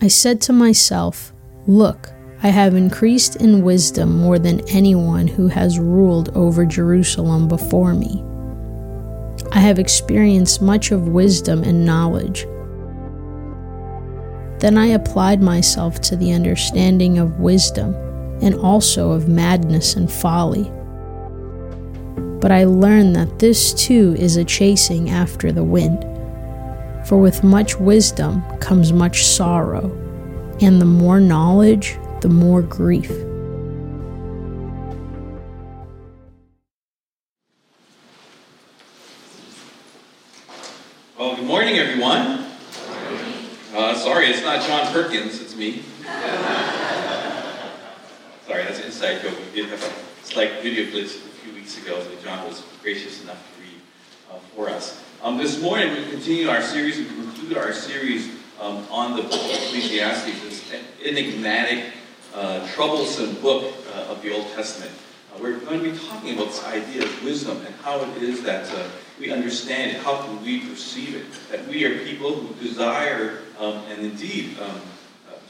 I said to myself, Look, I have increased in wisdom more than anyone who has ruled over Jerusalem before me. I have experienced much of wisdom and knowledge. Then I applied myself to the understanding of wisdom and also of madness and folly. But I learned that this too is a chasing after the wind. For with much wisdom comes much sorrow, and the more knowledge, the more grief. Well, good morning, everyone. Uh, sorry, it's not John Perkins, it's me. sorry, that's an inside joke. We did have a slight video glitch a few weeks ago that John was gracious enough to read uh, for us. Um, this morning, we continue our series, we conclude our series um, on the book of Ecclesiastes, this enigmatic uh, troublesome book uh, of the Old Testament. Uh, we're going to be talking about this idea of wisdom and how it is that uh, we understand it, how can we perceive it, that we are people who desire um, and indeed um,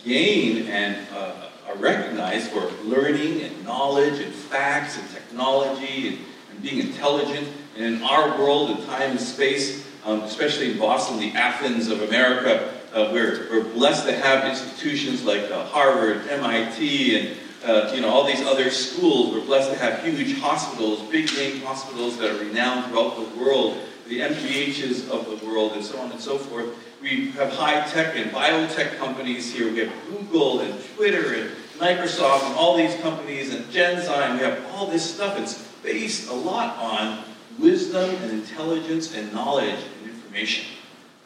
gain and uh, are recognized for learning and knowledge and facts and technology and, and being intelligent. And in our world, in time and space, um, especially in Boston, the Athens of America, uh, we're, we're blessed to have institutions like uh, Harvard, MIT, and uh, you know all these other schools. We're blessed to have huge hospitals, big name hospitals that are renowned throughout the world, the MGHs of the world, and so on and so forth. We have high tech and biotech companies here. We have Google and Twitter and Microsoft and all these companies and Genzyme. We have all this stuff. It's based a lot on wisdom and intelligence and knowledge and information.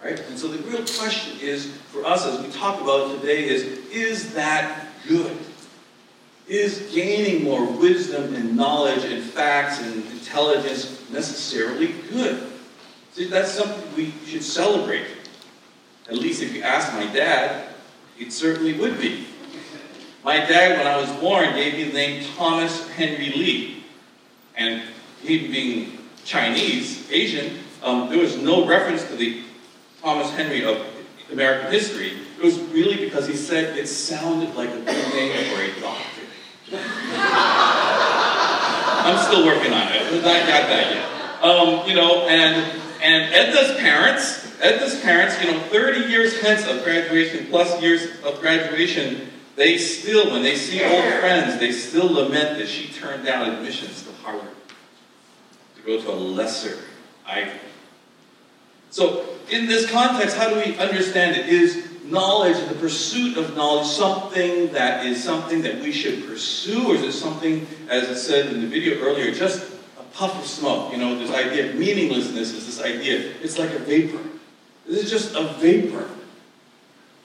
Right? And so the real question is, for us as we talk about it today, is, is that good? Is gaining more wisdom and knowledge and facts and intelligence necessarily good? See, that's something we should celebrate. At least if you ask my dad, it certainly would be. My dad, when I was born, gave me the name Thomas Henry Lee. And he being Chinese, Asian, um, there was no reference to the Thomas Henry of American history, it was really because he said it sounded like a good name for a doctor. I'm still working on it. I got that yet. Um, you know, and and Edna's parents, Edna's parents, you know, 30 years hence of graduation, plus years of graduation, they still, when they see old friends, they still lament that she turned down admissions to Harvard go to a lesser Ivy. So in this context, how do we understand it? Is knowledge, the pursuit of knowledge, something that is something that we should pursue, or is it something, as I said in the video earlier, just a puff of smoke? You know, this idea of meaninglessness is this idea. It's like a vapor. This is just a vapor.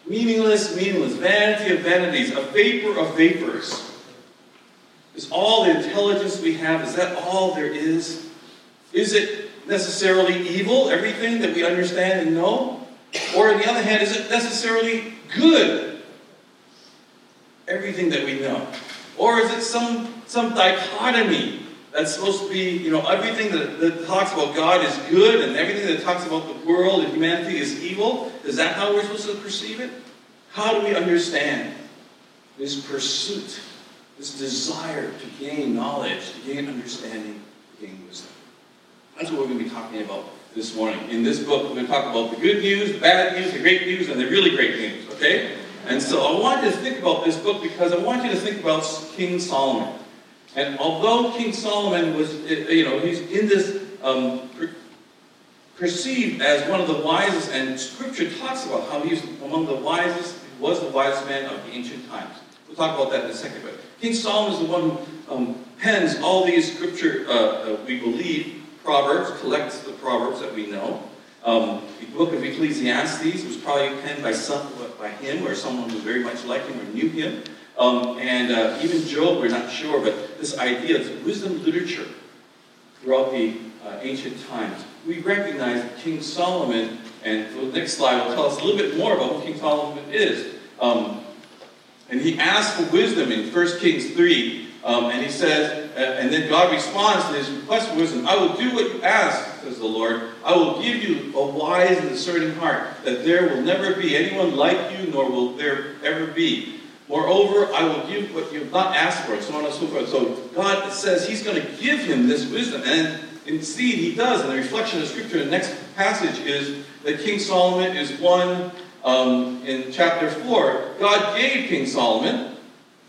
Meaningless, meaningless. Vanity of vanities. A vapor of vapors. Is all the intelligence we have, is that all there is? Is it necessarily evil, everything that we understand and know? Or on the other hand, is it necessarily good, everything that we know? Or is it some, some dichotomy that's supposed to be, you know, everything that, that talks about God is good and everything that talks about the world and humanity is evil? Is that how we're supposed to perceive it? How do we understand this pursuit, this desire to gain knowledge, to gain understanding, to gain wisdom? That's what we're going to be talking about this morning. In this book, we're going to talk about the good news, the bad news, the great news, and the really great news, okay? And so I want you to think about this book because I want you to think about King Solomon. And although King Solomon was, you know, he's in this um, perceived as one of the wisest, and Scripture talks about how he's among the wisest, he was the wisest man of the ancient times. We'll talk about that in a second. But King Solomon is the one who um, pens all these Scripture, uh, uh, we believe, Proverbs collects the Proverbs that we know. Um, the book of Ecclesiastes was probably penned by some, by him or someone who very much liked him or knew him. Um, and uh, even Job, we're not sure, but this idea of wisdom literature throughout the uh, ancient times. We recognize King Solomon, and the next slide will tell us a little bit more about who King Solomon is. Um, and he asked for wisdom in 1 Kings 3, um, and he says, and then God responds to his request for wisdom. I will do what you ask, says the Lord. I will give you a wise and discerning heart, that there will never be anyone like you, nor will there ever be. Moreover, I will give what you have not asked for, so on and so forth. So God says He's going to give him this wisdom. And indeed, He does. And the reflection of Scripture, in the next passage is that King Solomon is one um, in chapter 4. God gave King Solomon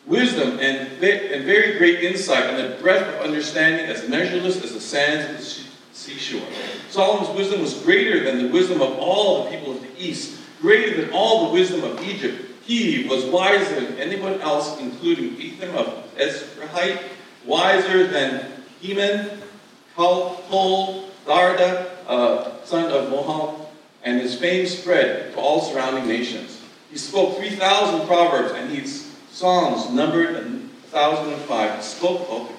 wisdom and, and very great insight and a breadth of understanding as measureless as the sands of the seashore. Solomon's wisdom was greater than the wisdom of all the people of the East, greater than all the wisdom of Egypt. He was wiser than anyone else, including Ethan of Ezrahite, wiser than Heman, Kol, Darda, uh, son of Mahol, and his fame spread to all surrounding nations. He spoke 3,000 proverbs, and his songs numbered 1,005. He spoke of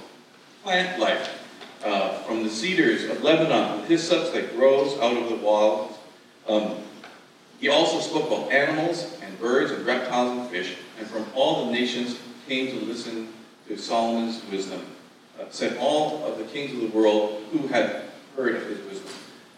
plant life uh, from the cedars of Lebanon, with hyssop that grows out of the walls. Um, he also spoke about animals and birds and reptiles and fish, and from all the nations came to listen to Solomon's wisdom. Uh, said all of the kings of the world who had heard of his wisdom.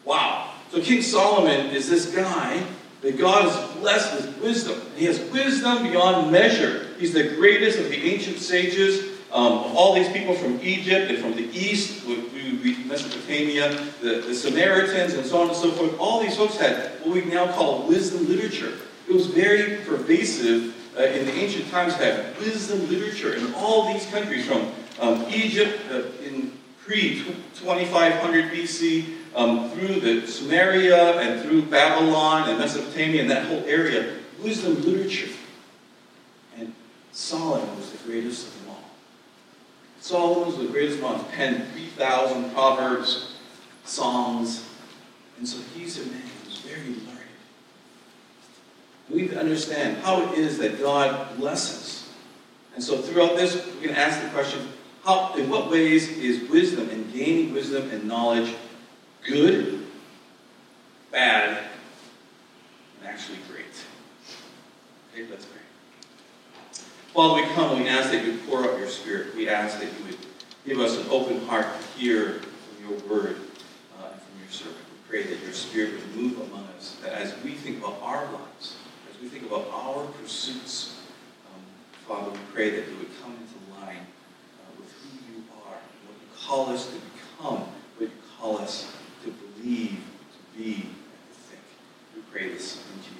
Wow. So King Solomon is this guy that God has blessed with wisdom. He has wisdom beyond measure. He's the greatest of the ancient sages. Um, of all these people from Egypt and from the east, Mesopotamia, the, the Sumerians, and so on and so forth, all these folks had what we now call wisdom literature. It was very pervasive uh, in the ancient times, had wisdom literature in all these countries, from um, Egypt uh, in pre 2500 BC um, through the Sumeria and through Babylon and Mesopotamia and that whole area, wisdom literature. Solomon was the greatest of them all. Solomon was the greatest of them all. He penned 3,000 proverbs, psalms, and so he's a man who's very learned. We need to understand how it is that God blesses. And so throughout this, we can ask the question, how, in what ways is wisdom and gaining wisdom and knowledge good, bad, and actually great. Okay, let's pray. Father, we come and we ask that you pour out your spirit. We ask that you would give us an open heart to hear from your word uh, and from your servant. We pray that your spirit would move among us, that as we think about our lives, as we think about our pursuits, um, Father, we pray that you would come into line uh, with who you are, what you call us to become, what you call us to believe, to be, and to think. We pray this in Jesus.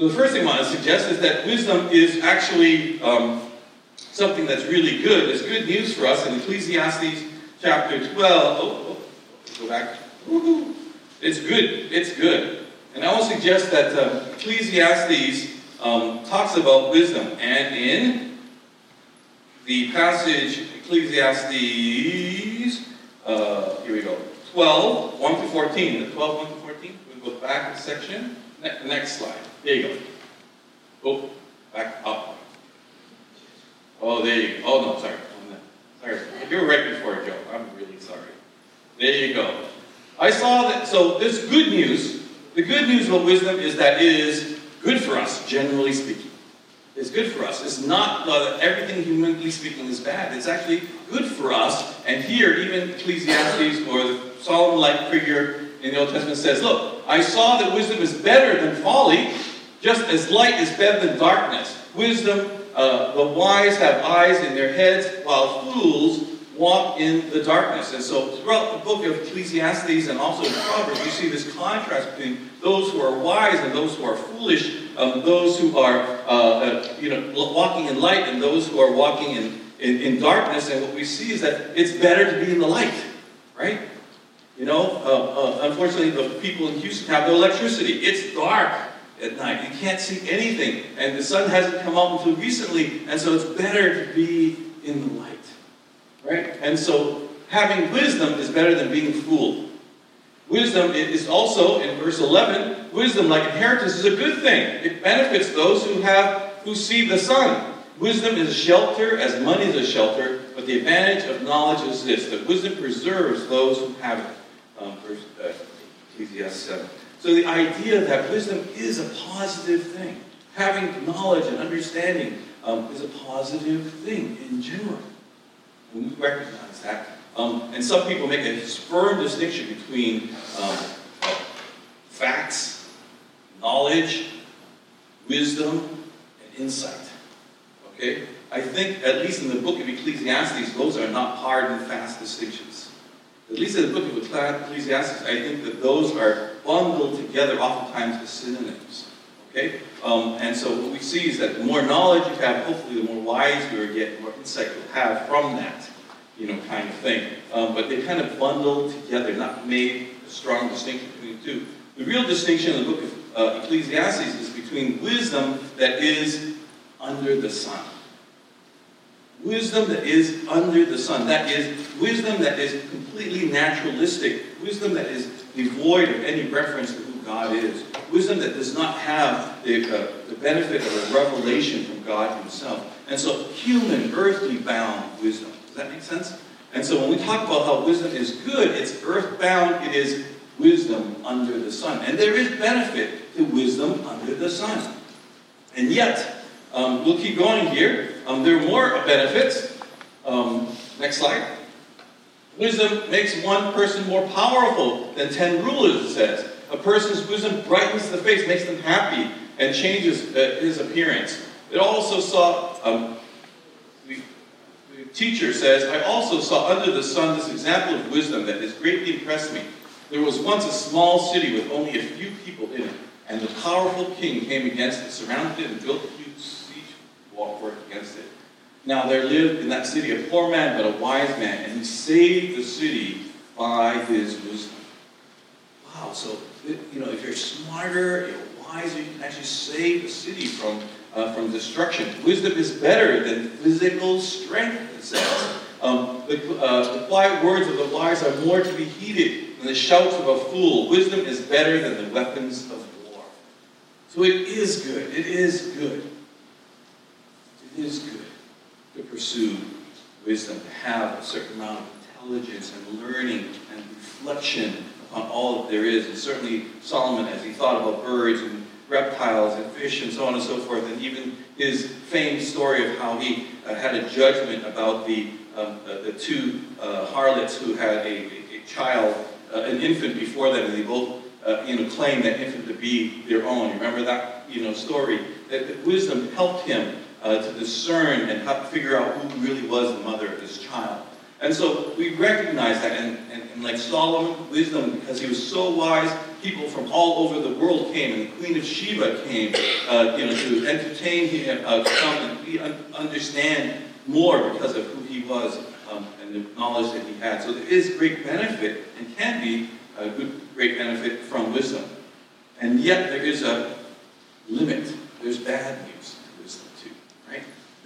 So the first thing I want to suggest is that wisdom is actually um, something that's really good. It's good news for us in Ecclesiastes chapter 12. Oh, oh go back. Woo-hoo. It's good. It's good. And I will suggest that uh, Ecclesiastes um, talks about wisdom. And in the passage, Ecclesiastes uh, here we go. 12, 1 to 14. The 12, 1 to 14. We'll go back a section. Ne- next slide. There you go. Oh, back up. Oh, there you go. Oh, no, sorry. Sorry. You were right before, Joe. I'm really sorry. There you go. I saw that. So, this good news, the good news about wisdom is that it is good for us, generally speaking It's good for us. It's not uh, everything humanly speaking is bad. It's actually good for us. And here, even Ecclesiastes or the Solomon-like figure in the Old Testament says, look, I saw that wisdom is better than folly, just as light is better than darkness. Wisdom, uh, the wise have eyes in their heads, while fools walk in the darkness. And so throughout the book of Ecclesiastes and also in Proverbs, you see this contrast between those who are wise and those who are foolish um, those who are, uh, uh, you know, walking in light and those who are walking in, in, in, darkness. And what we see is that it's better to be in the light, right? You know, uh, uh unfortunately, the people in Houston have no electricity. It's dark at night. You can't see anything. And the sun hasn't come up until recently. And so it's better to be in the light, right? And so having wisdom is better than being fooled. Wisdom is also, in verse 11, wisdom, like inheritance, is a good thing. It benefits those who have, who see the sun. Wisdom is a shelter as money is a shelter, but the advantage of knowledge is this, that wisdom preserves those who have it. Um, verse, uh, Ecclesiastes 7. So the idea that wisdom is a positive thing, having knowledge and understanding um, is a positive thing in general. And we recognize that. Um, and some people make a firm distinction between um, facts, knowledge, wisdom, and insight. Okay? I think, at least in the book of Ecclesiastes, those are not hard and fast distinctions. At least in the book of Ecclesiastes, I think that those are bundled together oftentimes as synonyms. Okay? Um, and so what we see is that the more knowledge you have, hopefully the more wise you get, the more insight you'll have from that, you know, kind of thing. Um, but they kind of bundle together, not made a strong distinction between the two. The real distinction in the book of uh, Ecclesiastes is between wisdom that is under the sun. Wisdom that is under the sun. That is wisdom that is completely naturalistic. Wisdom that is devoid of any reference to who God is. Wisdom that does not have the, uh, the benefit of a revelation from God Himself. And so, human, earthly bound wisdom. Does that make sense? And so, when we talk about how wisdom is good, it's earthbound, it is wisdom under the sun. And there is benefit to wisdom under the sun. And yet, um, we'll keep going here. Um, there are more benefits. Um, next slide. Wisdom makes one person more powerful than ten rulers, it says. A person's wisdom brightens the face, makes them happy, and changes uh, his appearance. It also saw, um, the, the teacher says, I also saw under the sun this example of wisdom that has greatly impressed me. There was once a small city with only a few people in it, and the powerful king came against it, surrounded it, and built a huge siege work against it. Now there lived in that city a poor man, but a wise man, and he saved the city by his wisdom. Wow, so, you know, if you're smarter, you're wiser, you can actually save the city from, uh, from destruction. Wisdom is better than physical strength, it says. Um, the, uh, the quiet words of the wise are more to be heeded than the shouts of a fool. Wisdom is better than the weapons of war. So it is good. It is good. It is good to pursue wisdom, to have a certain amount of intelligence and learning and reflection upon all that there is. And certainly Solomon, as he thought about birds and reptiles and fish and so on and so forth, and even his famed story of how he uh, had a judgment about the, um, the two uh, harlots who had a, a child, uh, an infant before them, and they both uh, you know, claimed that infant to be their own. Remember that you know, story? That, that wisdom helped him uh, to discern and help figure out who really was the mother of this child. And so we recognize that, and, and, and, like Solomon, wisdom, because he was so wise, people from all over the world came, and the Queen of Sheba came, uh, you know, to entertain him, uh, to come and understand more because of who he was um, and the knowledge that he had. So there is great benefit, and can be a good, great benefit from wisdom. And yet there is a limit. There's bad.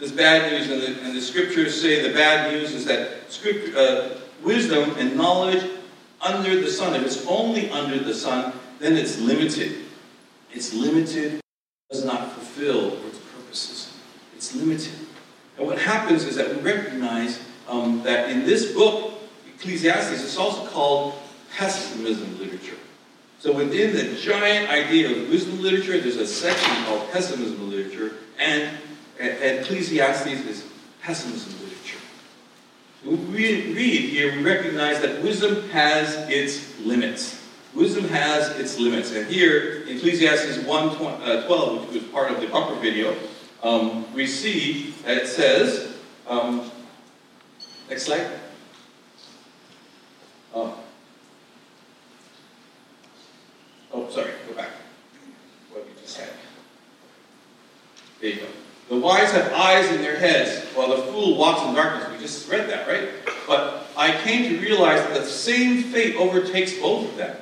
There's bad news, and the, and the scriptures say the bad news is that script, uh, wisdom and knowledge under the sun, if it's only under the sun, then it's limited. It's limited, does not fulfill its purposes. It's limited. And what happens is that we recognize um, that in this book, Ecclesiastes, it's also called pessimism literature. So within the giant idea of wisdom literature, there's a section called pessimism literature, and Ecclesiastes is pessimism literature. We read here, we recognize that wisdom has its limits. Wisdom has its limits. And here, Ecclesiastes 1.12, uh, which was part of the upper video, um, we see that it says, um, next slide. Oh. oh, sorry, go back. What we just had. There you go. The wise have eyes in their heads, while the fool walks in darkness. We just read that, right? But I came to realize that the same fate overtakes both of them.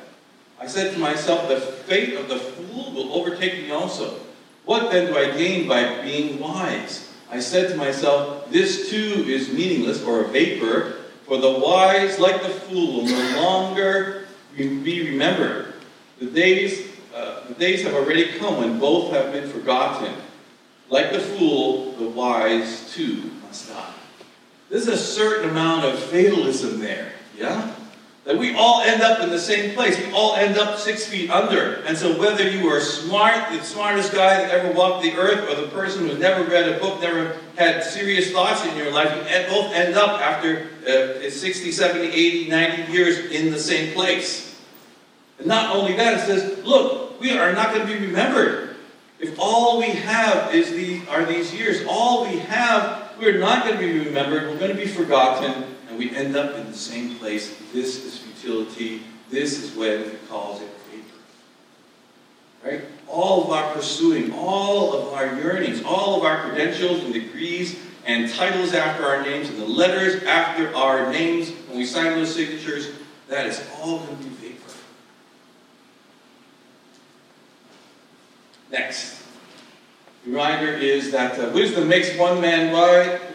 I said to myself, the fate of the fool will overtake me also. What then do I gain by being wise? I said to myself, this too is meaningless or a vapor, for the wise, like the fool, will no longer be remembered. The days, uh, the days have already come when both have been forgotten. Like the fool, the wise too must die. There's a certain amount of fatalism there, yeah? That we all end up in the same place. We all end up six feet under. And so whether you are smart, the smartest guy that ever walked the earth, or the person who's never read a book, never had serious thoughts in your life, you both end up after uh, 60, 70, 80, 90 years in the same place. And not only that, it says, look, we are not going to be remembered. If all we have is the, are these years, all we have, we're not going to be remembered. We're going to be forgotten and we end up in the same place. This is futility. This is when it calls it vapor. Right? All of our pursuing, all of our yearnings, all of our credentials and degrees and titles after our names and the letters after our names when we sign those signatures, that is all going to be Next. Reminder is that uh, wisdom makes one man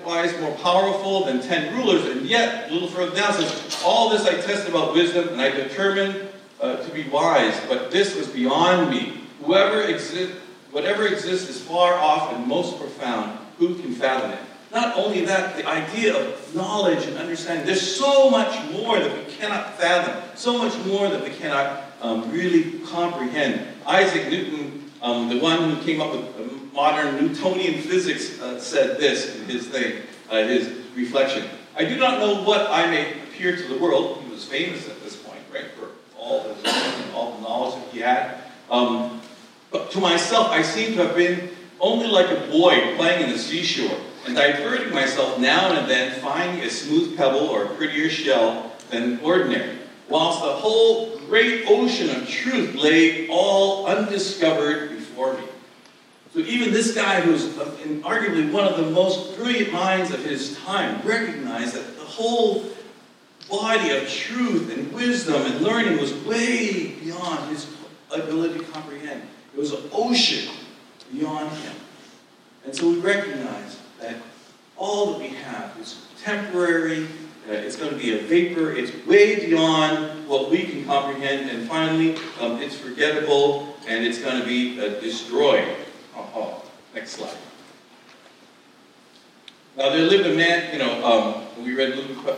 wise, more powerful than ten rulers, and yet, a little further down says, All this I test about wisdom, and I determined uh, to be wise, but this was beyond me. Whoever exists, whatever exists is far off and most profound. Who can fathom it? Not only that, the idea of knowledge and understanding, there's so much more that we cannot fathom, so much more that we cannot um, really comprehend. Isaac Newton, um, the one who came up with um, modern Newtonian physics uh, said this in his thing, uh, his reflection. I do not know what I may appear to the world. He was famous at this point, right, for all the, all the knowledge that he had. Um, but to myself, I seem to have been only like a boy playing in the seashore and diverting myself now and then, finding a smooth pebble or a prettier shell than ordinary, whilst the whole great ocean of truth lay all undiscovered before me. So even this guy who's arguably one of the most brilliant minds of his time recognized that the whole body of truth and wisdom and learning was way beyond his ability to comprehend. It was an ocean beyond him. And so we recognize that all that we have is temporary, uh, it's going to be a vapor, it's way beyond what we can comprehend, and finally, um, it's forgettable and it's going to be uh, destroyed. Oh, next slide. Now there lived a man, you know, um, we read Luke.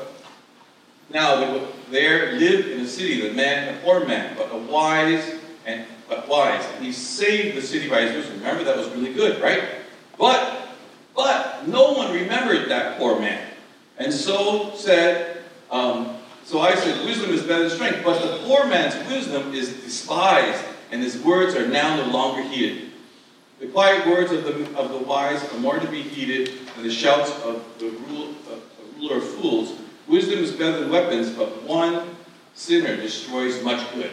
Now there lived in a city the man, a poor man, but a wise and but wise, and he saved the city by his wisdom. Remember that was really good, right? But but no one remembered that poor man, and so said. Um, so I said, wisdom is better than strength, but the poor man's wisdom is despised, and his words are now no longer heeded. The quiet words of the, of the wise are more to be heeded than the shouts of the rule, of, ruler of fools. Wisdom is better than weapons, but one sinner destroys much good.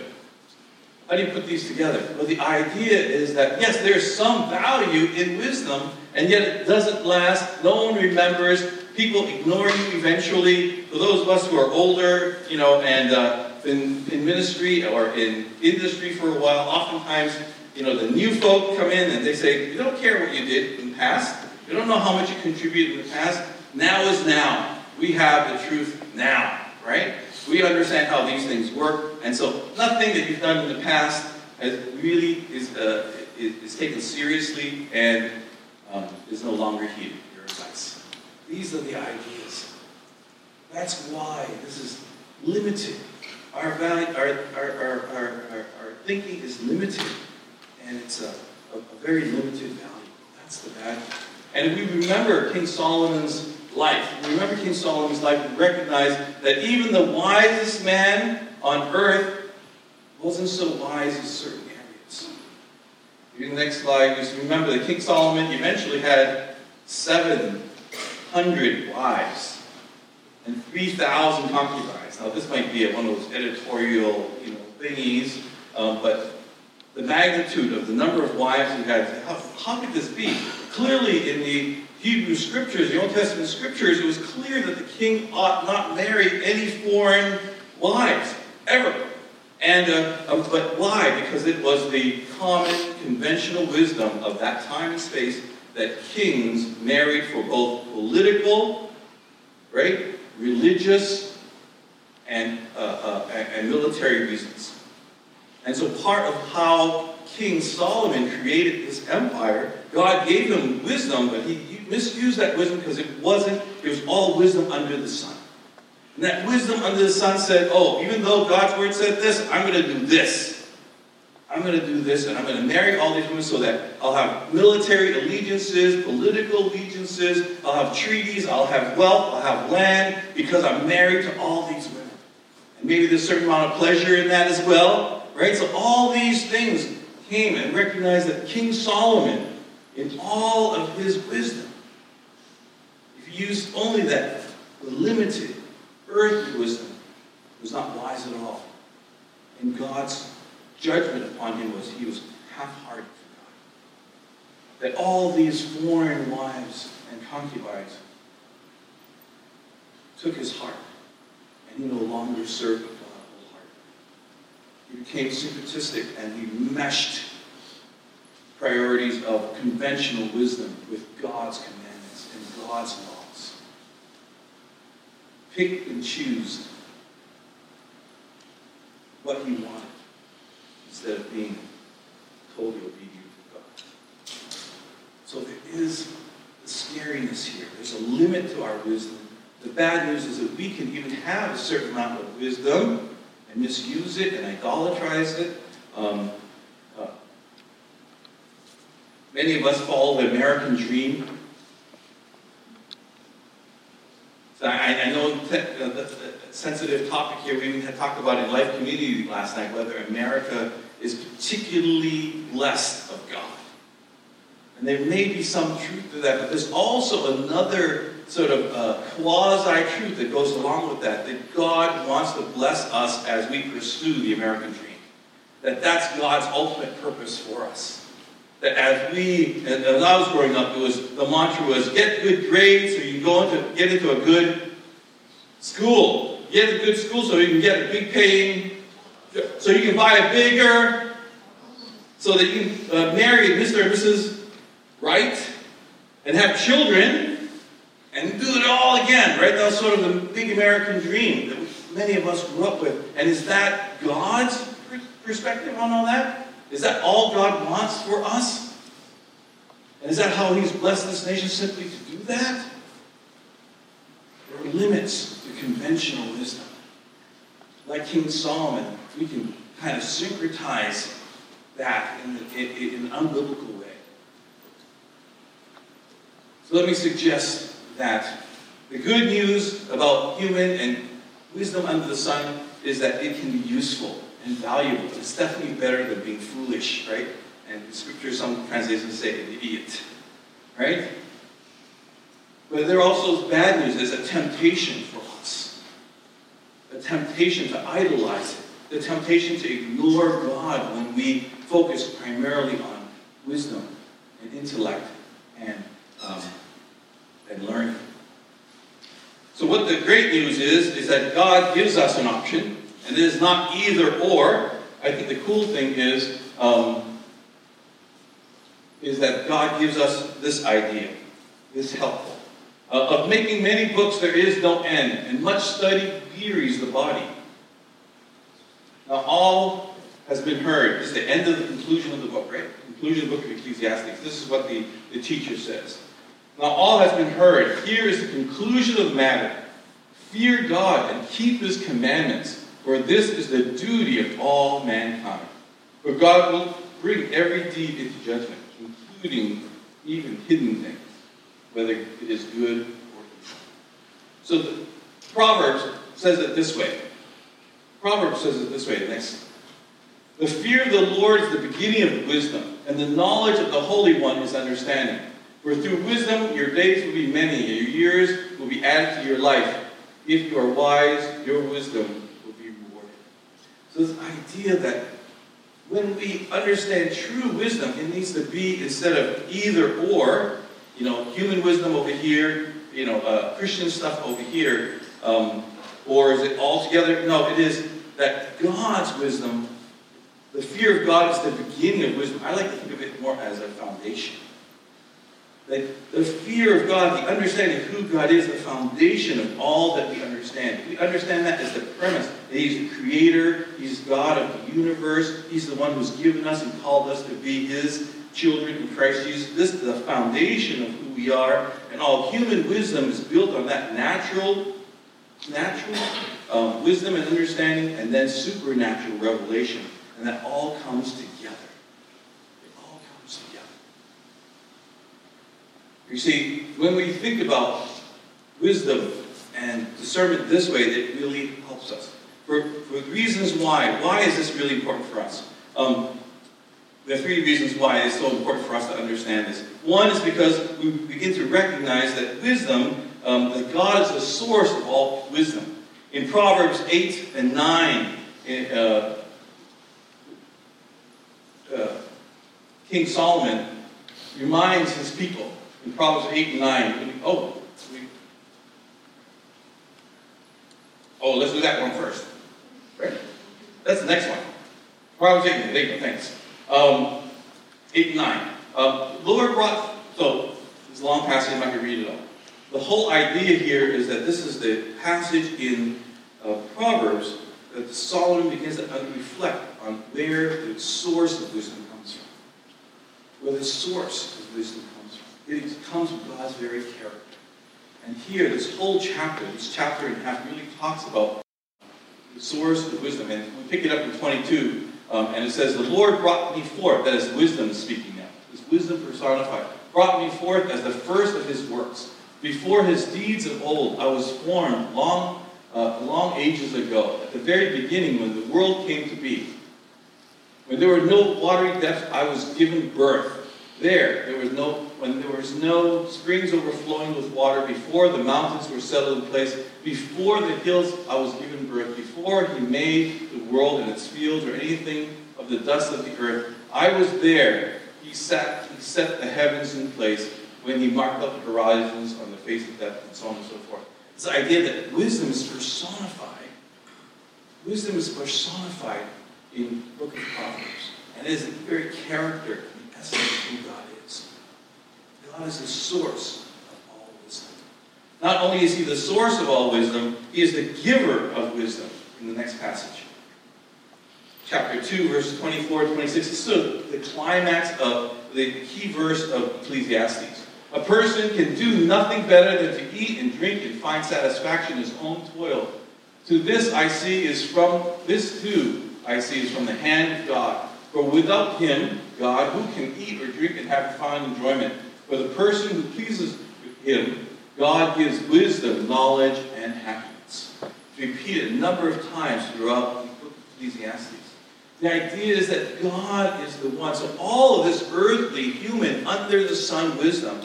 How do you put these together? Well, the idea is that, yes, there's some value in wisdom, and yet it doesn't last. No one remembers. People ignore you eventually. For those of us who are older, you know, and uh, in, in ministry or in industry for a while, oftentimes you know, the new folk come in and they say, you don't care what you did in the past. You don't know how much you contributed in the past. Now is now. We have the truth now, right? We understand how these things work. And so nothing that you've done in the past has really is, uh, is, is, taken seriously and um, is no longer advice. These are the ideas. That's why this is limited. Our, value, our, our, our, our, our thinking is limited and it's a, a, a very limited value. That's the bad. And if we remember King Solomon's life, we remember King Solomon's life, we recognize that even the wisest man on earth wasn't so wise in certain areas. In the next slide, just remember that King Solomon eventually had 700 wives and 3,000 concubines. Now, this might be one of those editorial, you know, thingies, um, but the magnitude of the number of wives he had. How, how could this be? Clearly, in the Hebrew scriptures, the Old Testament scriptures, it was clear that the king ought not marry any foreign wives, ever. And, uh, um, but why? Because it was the common, conventional wisdom of that time and space that kings married for both political, right, religious, and, uh, uh, and military reasons. And so part of how King Solomon created his empire, God gave him wisdom, but he misused that wisdom because it wasn't, it was all wisdom under the sun. And that wisdom under the sun said, oh, even though God's word said this, I'm going to do this. I'm going to do this, and I'm going to marry all these women so that I'll have military allegiances, political allegiances, I'll have treaties, I'll have wealth, I'll have land, because I'm married to all these women. And maybe there's a certain amount of pleasure in that as well, right? So all these things came and recognized that King Solomon, in all of his wisdom, if he used only that limited earthly wisdom, was not wise at all. And God's judgment upon him was he was half-hearted for God. That all these foreign wives and concubines took his heart, and he no longer served God wholeheartedly. He became syncretistic and he meshed priorities of conventional wisdom with God's commandments and God's laws. Pick and choose what he wanted instead of being totally obedient to God. So there is the scariness here. There's a limit to our wisdom. The bad news is that we can even have a certain amount of wisdom and misuse it and idolatrize it. Um, uh, many of us follow the American dream. So I, I know uh, a sensitive topic here. We even had talked about in Life Community last night whether America is particularly blessed of God. And there may be some truth to that, but there's also another sort of uh, quasi-truth that goes along with that, that God wants to bless us as we pursue the American dream. That that's God's ultimate purpose for us. That as we, as I was growing up, it was the mantra was get good grades so you can go into get into a good school. Get a good school so you can get a big paying so you can buy a bigger, so that you can uh, marry Mr. and Mrs. Right, and have children, and do it all again, right? That's sort of the big American dream that many of us grew up with. And is that God's perspective on all that? Is that all God wants for us? And is that how He's blessed this nation simply to do that? There are limits to conventional wisdom. Like King Solomon, we can kind of syncretize that in, in, in an unbiblical way. So let me suggest that the good news about human and wisdom under the sun is that it can be useful and valuable. It's definitely better than being foolish, right? And in scripture, some translations say an idiot, right? But there are also bad news. There's a temptation for us. A temptation to idolize it the temptation to ignore God when we focus primarily on wisdom and intellect and, um, and learning. So what the great news is, is that God gives us an option, and it is not either or. I think the cool thing is, um, is that God gives us this idea, this helpful. Uh, of making many books there is no end, and much study wearies the body. Now, all has been heard. This is the end of the conclusion of the book, right? Conclusion of the book of Ecclesiastes. This is what the, the teacher says. Now, all has been heard. Here is the conclusion of matter. Fear God and keep his commandments, for this is the duty of all mankind. For God will bring every deed into judgment, including even hidden things, whether it is good or evil. So the Proverbs says it this way Proverbs says it this way, next. The fear of the Lord is the beginning of wisdom, and the knowledge of the Holy One is understanding. For through wisdom your days will be many, and your years will be added to your life. If you are wise, your wisdom will be rewarded. So this idea that when we understand true wisdom, it needs to be instead of either or, you know, human wisdom over here, you know, uh, Christian stuff over here, um, or is it all together? No, it is that God's wisdom, the fear of God is the beginning of wisdom. I like to think of it more as a foundation. That the fear of God, the understanding of who God is, the foundation of all that we understand. We understand that as the premise that He's the creator, He's God of the universe, He's the one who's given us and called us to be His children in Christ Jesus. This is the foundation of who we are, and all human wisdom is built on that natural natural um, wisdom and understanding, and then supernatural revelation. And that all comes together. It all comes together. You see, when we think about wisdom and discernment this way, it really helps us. For, for reasons why. Why is this really important for us? Um, there are three reasons why it's so important for us to understand this. One is because we begin to recognize that wisdom, um, that God is the source of all wisdom. In Proverbs 8 and 9, uh, uh, King Solomon reminds his people in Proverbs 8 and 9, oh, we, oh, let's do that one first. Right? That's the next one. Proverbs 8 and 8, thanks. Um, 8 and 9. Uh, Lord brought, so this long passage, I'm not read it all. The whole idea here is that this is the passage in uh, Proverbs that Solomon begins to reflect on where the source of wisdom comes from. Where the source of wisdom comes from. It comes from God's very character. And here, this whole chapter, this chapter and a half, really talks about the source of wisdom. And we pick it up in 22, um, and it says, The Lord brought me forth, that is wisdom speaking now, this wisdom personified, brought me forth as the first of his works. Before his deeds of old, I was formed long, uh, long ages ago, at the very beginning when the world came to be. When there were no watery depths, I was given birth. There, there was no, when there was no springs overflowing with water, before the mountains were settled in place, before the hills I was given birth, before he made the world and its fields or anything of the dust of the earth, I was there. He sat, he set the heavens in place when he marked up the horizons on the face of death and so on and so forth. This idea that wisdom is personified. Wisdom is personified in the book of Proverbs. And it is the very character and the essence of who God is. God is the source of all wisdom. Not only is he the source of all wisdom, he is the giver of wisdom in the next passage. Chapter 2, verses 24 and 26. This is the climax of the key verse of Ecclesiastes. A person can do nothing better than to eat and drink and find satisfaction in his own toil. To this I see is from, this too I see is from the hand of God. For without him, God, who can eat or drink and have fine enjoyment? For the person who pleases him, God gives wisdom, knowledge, and happiness. It's repeated a number of times throughout the book of Ecclesiastes. The idea is that God is the one. So all of this earthly, human, under the sun wisdom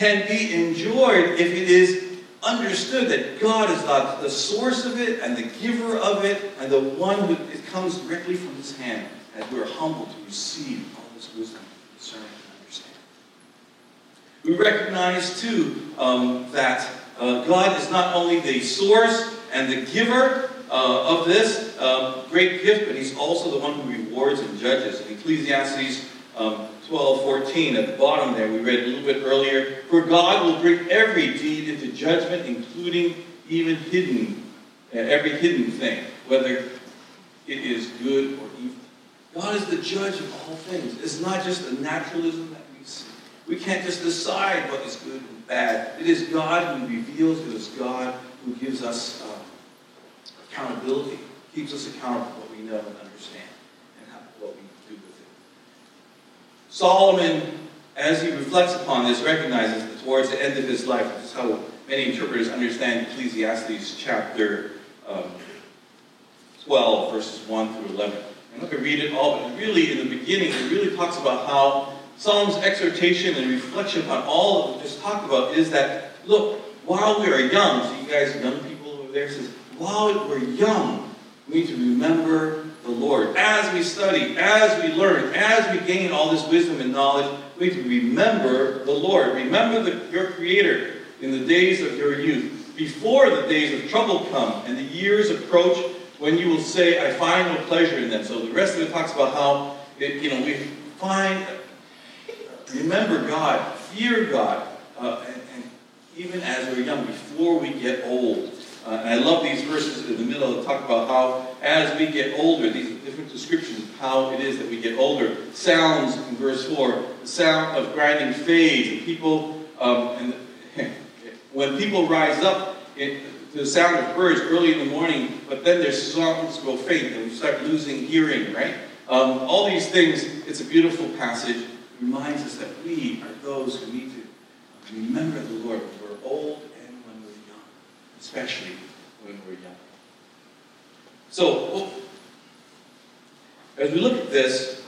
can be enjoyed if it is understood that God is the, the source of it and the giver of it and the one who it comes directly from his hand as we're humble to receive all this wisdom, discernment, and understanding. We recognize too um, that uh, God is not only the source and the giver uh, of this um, great gift, but he's also the one who rewards and judges. In Ecclesiastes um, 12, 14, at the bottom there, we read a little bit earlier, for God will bring every deed into judgment, including even hidden, uh, every hidden thing, whether it is good or evil. God is the judge of all things. It's not just a naturalism that we see. We can't just decide what is good and bad. It is God who reveals, it is God who gives us uh, accountability, keeps us accountable for what we know and understand. Solomon, as he reflects upon this, recognizes that towards the end of his life, this is how many interpreters understand Ecclesiastes chapter um, 12, verses 1 through 11. I'm not going to read it all, but really, in the beginning, it really talks about how Solomon's exhortation and reflection upon all of what we just talked about is that, look, while we are young, so you guys, young people over there, says, while we're young, we need to remember the Lord. As we study, as we learn, as we gain all this wisdom and knowledge, we remember the Lord. Remember the, your Creator in the days of your youth, before the days of trouble come and the years approach when you will say, I find no pleasure in them. So the rest of it talks about how, it, you know, we find, remember God, fear God, uh, and, and even as we're young, before we get old. Uh, and I love these verses in the middle that talk about how, as we get older, these different descriptions of how it is that we get older. Sounds in verse 4, the sound of grinding fades, and people, um, and when people rise up, it, to the sound of birds early in the morning, but then their songs go faint and we start losing hearing, right? Um, all these things, it's a beautiful passage. It reminds us that we are those who need to remember the Lord when we're old and when we're young, especially when we're young. So, oh, as we look at this,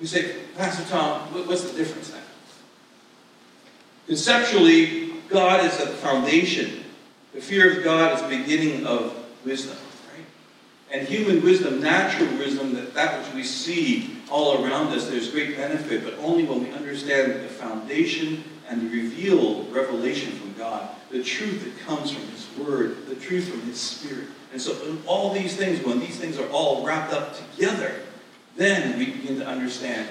we say, Pastor Tom, what's the difference then? Conceptually, God is the foundation. The fear of God is the beginning of wisdom, right? And human wisdom, natural wisdom, that, that which we see all around us, there's great benefit, but only when we understand the foundation and the revealed revelation from God, the truth that comes from His Word, the truth from His Spirit. And so, all these things, when these things are all wrapped up together, then we begin to understand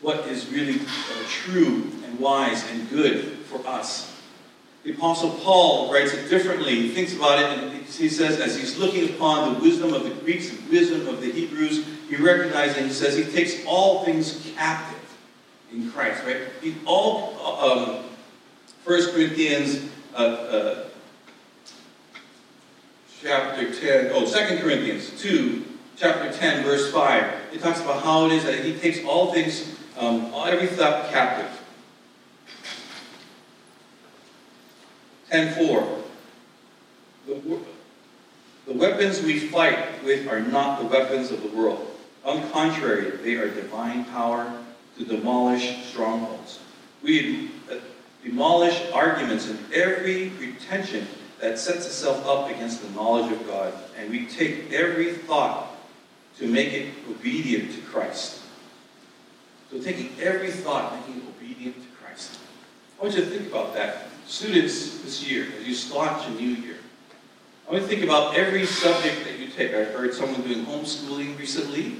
what is really uh, true and wise and good for us. The Apostle Paul writes it differently. He thinks about it and he says, as he's looking upon the wisdom of the Greeks, the wisdom of the Hebrews, he recognizes and he says he takes all things captive in Christ, right? All, um, 1 Corinthians uh, uh, chapter 10, oh, 2 Corinthians 2, chapter 10, verse 5. It talks about how it is that he takes all things, um, every thought captive. 10.4. The, the weapons we fight with are not the weapons of the world. On contrary, they are divine power to demolish strongholds. We uh, demolish arguments and every pretension that sets itself up against the knowledge of God, and we take every thought to make it obedient to Christ. So taking every thought, making it obedient to Christ. I want you to think about that. Students this year, as you launch a new year, I want you to think about every subject that you take. I heard someone doing homeschooling recently.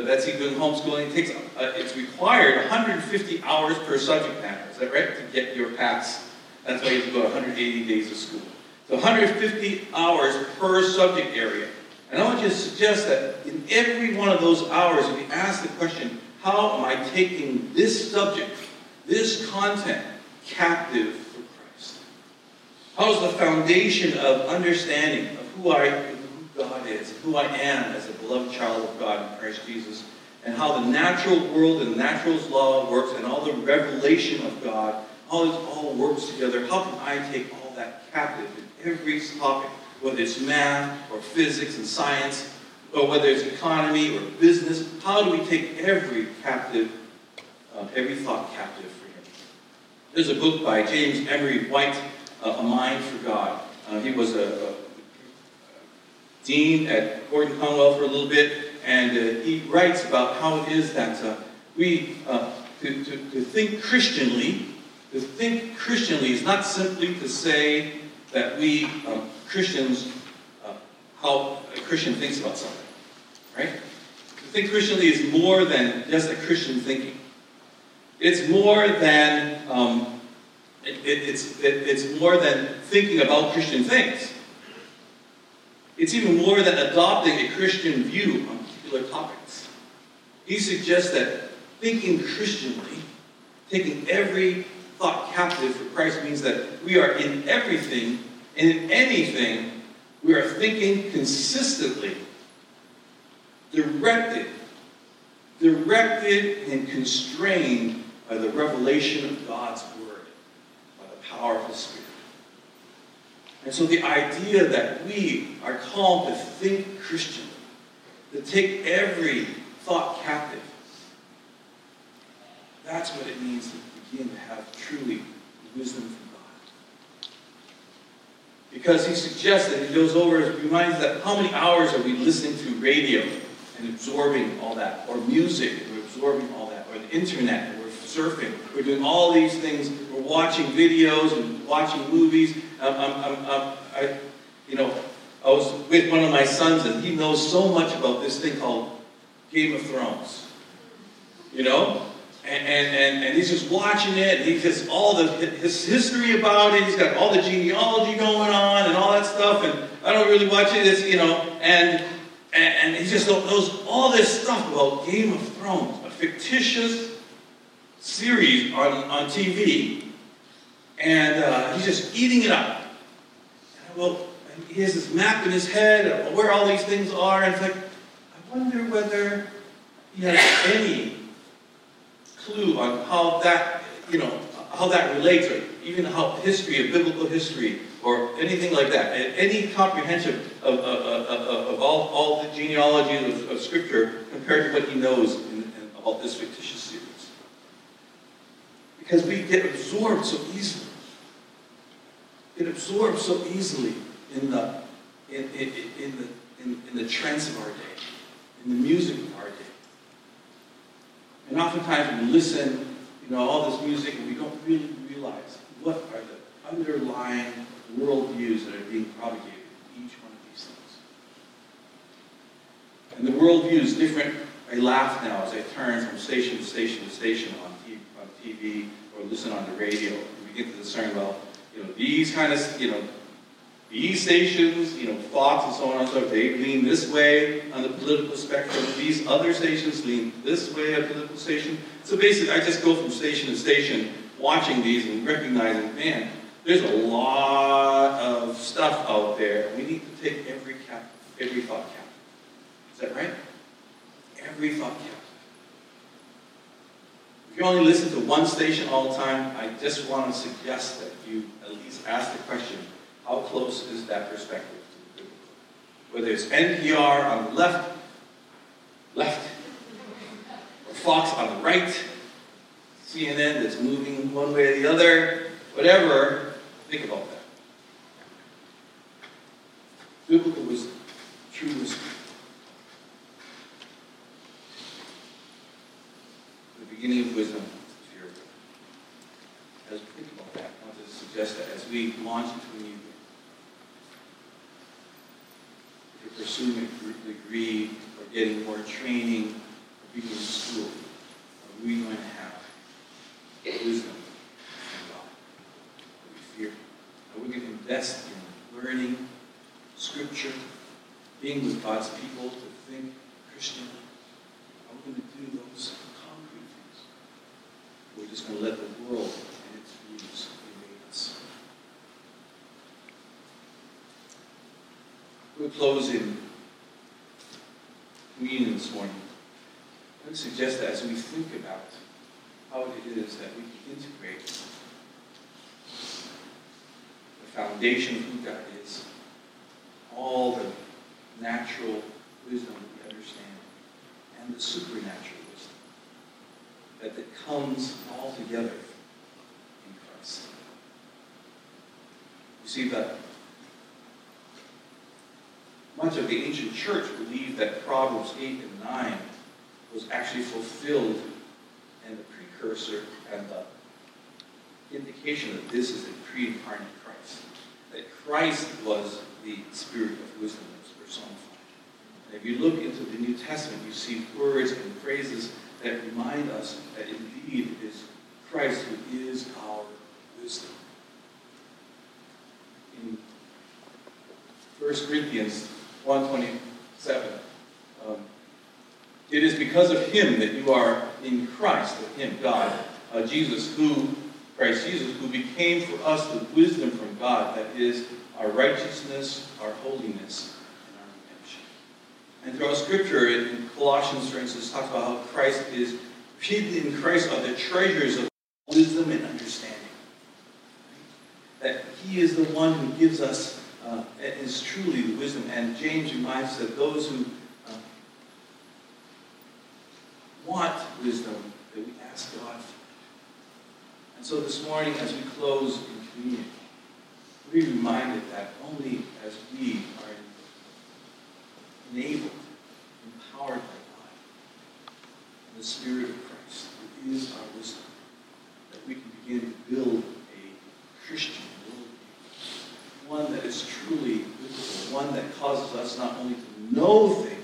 Betsy doing homeschooling. Takes, uh, it's required 150 hours per subject matter. Is that right? To get your pass. That's why you have to go 180 days of school. So 150 hours per subject area. And I want you to suggest that in every one of those hours, if you ask the question, how am I taking this subject, this content, captive for Christ? How is the foundation of understanding of who I God is, who I am as a beloved child of God in Christ Jesus, and how the natural world and natural law works, and all the revelation of God, how this all works together? How can I take all that captive in every topic? whether it's math or physics and science, or whether it's economy or business, how do we take every captive, uh, every thought captive for him? There's a book by James Emery White, uh, A Mind for God. Uh, he was a, a, dean at Gordon Conwell for a little bit, and uh, he writes about how it is that uh, we, uh, to, to, to think Christianly, to think Christianly is not simply to say that we um, Christians, uh, how a Christian thinks about something, right? To think Christianly is more than just a Christian thinking. It's more than um, it, it, it's it, it's more than thinking about Christian things. It's even more than adopting a Christian view on particular topics. He suggests that thinking Christianly, taking every thought captive for Christ means that we are in everything and in anything, we are thinking consistently, directed, directed and constrained by the revelation of God's Word, by the power of His Spirit. And so the idea that we are called to think Christian, to take every thought captive, that's what it means to begin to have truly wisdom from God. because he suggests that he goes over, and reminds that how many hours are we listening to radio and absorbing all that, or music, and absorbing all that, or the internet, surfing, we're doing all these things, we're watching videos and watching movies. Um, um, um, I, you know, I was with one of my sons, and he knows so much about this thing called Game of Thrones. You know, and, and, and, he's just watching it. He has all the his history about it. He's got all the genealogy going on and all that stuff. And I don't really watch it. It's, you know, and, and, and he just knows all this stuff about Game of Thrones, a fictitious series on, on TV. And uh, he's just eating it up. And well, he has this map in his head of where all these things are. And it's like, I wonder whether he has any clue on how that, you know, how that relates, or even how history, of biblical history, or anything like that. Any comprehension of, of, of, of all, all the genealogy of, Scripture compared to what he knows in, in about this fictitious. Because we get absorbed so easily. Get absorbed so easily in the, in, in, in the, in, in the trends of our day, in the music of our day. And oftentimes we listen, you know, all this music and we don't really realize what are the underlying worldviews that are being propagated in each one of these things. And the worldview is different. I laugh now as I turn from station to station to station on TV, or listen on the radio. We get to discern, well, you know, these kind of, you know, these stations, you know, Fox and so on and so forth, they lean this way on the political spectrum. These other stations lean this way on the political station. So basically, I just go from station to station watching these and recognizing, man, there's a lot of stuff out there. We need to take every cap, every thought captive. Is that right? Every thought captive. If you only listen to one station all the time, I just want to suggest that you at least ask the question, how close is that perspective to the? Whether it's NPR on the left, left, or Fox on the right, CNN that's moving one way or the other, whatever, think about that. Biblical wisdom, true wisdom. Beginning of wisdom is fear of God. As we think about that, I want to suggest that as we launch into a new year, if you're pursuing a degree or getting more training or being in school, are we going to have wisdom from God that we fear? Are we going to invest in learning Scripture, being with God's people to think Christianly? Are we going to do those? We going to let the world and its views invade us? We'll close in communion this morning. I would suggest that as we think about how it is that we can integrate the foundation of who God is, all the natural wisdom we understand, and the supernatural that, that comes all together in Christ. You see, that much of the ancient church believed that Proverbs 8 and 9 was actually fulfilled and the precursor and the indication that this is a pre-incarnate Christ. That Christ was the spirit of wisdom that was personified. And if you look into the New Testament, you see words and phrases that remind us that indeed it is Christ who is our wisdom. In 1 Corinthians 127, um, it is because of him that you are in Christ, of him, God, uh, Jesus, who, Christ Jesus, who became for us the wisdom from God, that is our righteousness, our holiness. And throughout Scripture, in Colossians, for instance, talks about how Christ is, hidden in Christ are the treasures of wisdom and understanding. That he is the one who gives us, uh, is truly the wisdom. And James reminds that those who want wisdom that we ask God for. And so this morning, as we close in communion, are reminded that only as we are enabled, empowered by God, and the Spirit of Christ, who is our wisdom, that we can begin to build a Christian worldview, one that is truly biblical, one that causes us not only to know things,